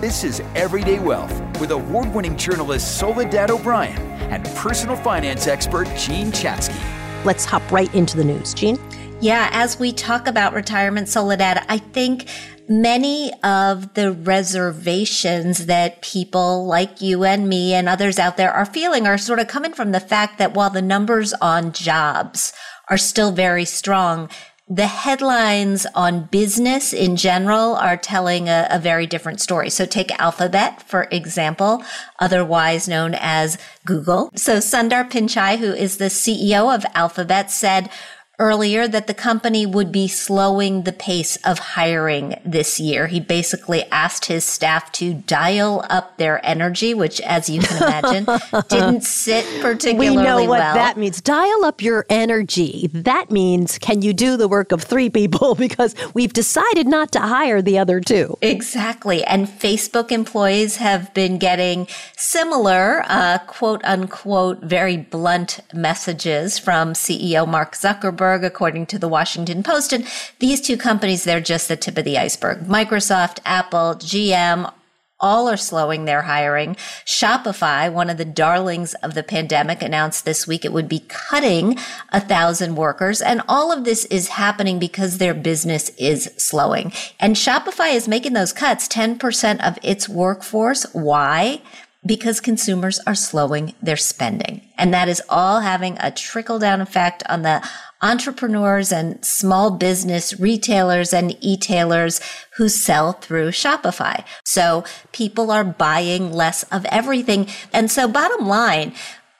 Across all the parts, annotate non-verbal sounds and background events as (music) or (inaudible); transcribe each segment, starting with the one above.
This is Everyday Wealth with award winning journalist Soledad O'Brien and personal finance expert Jean Chatzky. Let's hop right into the news. Jean. Yeah, as we talk about retirement, Soledad, I think many of the reservations that people like you and me and others out there are feeling are sort of coming from the fact that while the numbers on jobs are still very strong, the headlines on business in general are telling a, a, very different story. So take Alphabet, for example, otherwise known as Google. So Sundar Pichai, who is the CEO of Alphabet, said earlier that the company would be slowing the pace of hiring this year. He basically asked his staff to dial up their energy, which, as you can imagine, (laughs) didn't sit particularly well. We know what well. that means. Dial up your energy. That means can you do the work of three people (laughs) because we've decided not to hire the other two. Exactly. And Facebook employees have been getting similar, uh, quote unquote, very blunt messages from CEO Mark Zuckerberg Zuckerberg, according to the Washington Post. And these two companies, they're just the tip of the iceberg. Microsoft, Apple, GM, all are slowing their hiring. Shopify, one of the darlings of the pandemic, announced this week it would be cutting a thousand workers. And all of this is happening because their business is slowing. And Shopify is making those cuts 10% of its workforce. Why? Because consumers are slowing their spending. And that is all having a trickle down effect on the entrepreneurs and small business retailers and e-tailers who sell through Shopify. So people are buying less of everything. And so bottom line,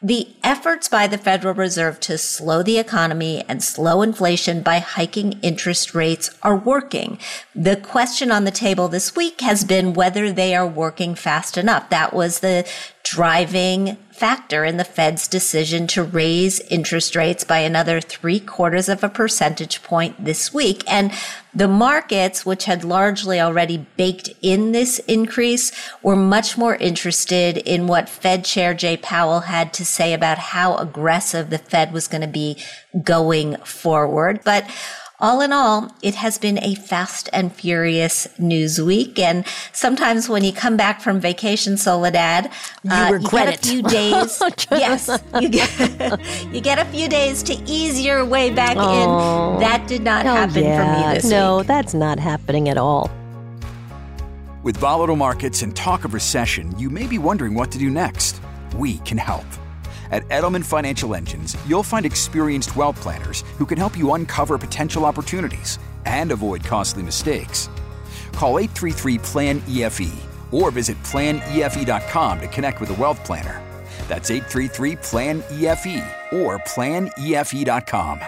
the efforts by the Federal Reserve to slow the economy and slow inflation by hiking interest rates are working. The question on the table this week has been whether they are working fast enough. That was the driving factor in the Fed's decision to raise interest rates by another three quarters of a percentage point this week. And the markets, which had largely already baked in this increase, were much more interested in what Fed Chair Jay Powell had to say about how aggressive the Fed was going to be going forward. But all in all, it has been a fast and furious news week. And sometimes when you come back from vacation, Soledad, you, uh, you get a few days. (laughs) yes, you get, (laughs) you get a few days to ease your way back oh. in. That did not oh, happen yeah. for me this no, week. No, that's not happening at all. With volatile markets and talk of recession, you may be wondering what to do next. We can help. At Edelman Financial Engines, you'll find experienced wealth planners who can help you uncover potential opportunities and avoid costly mistakes. Call 833 PLAN EFE or visit planefe.com to connect with a wealth planner. That's 833 PLAN EFE or planefe.com.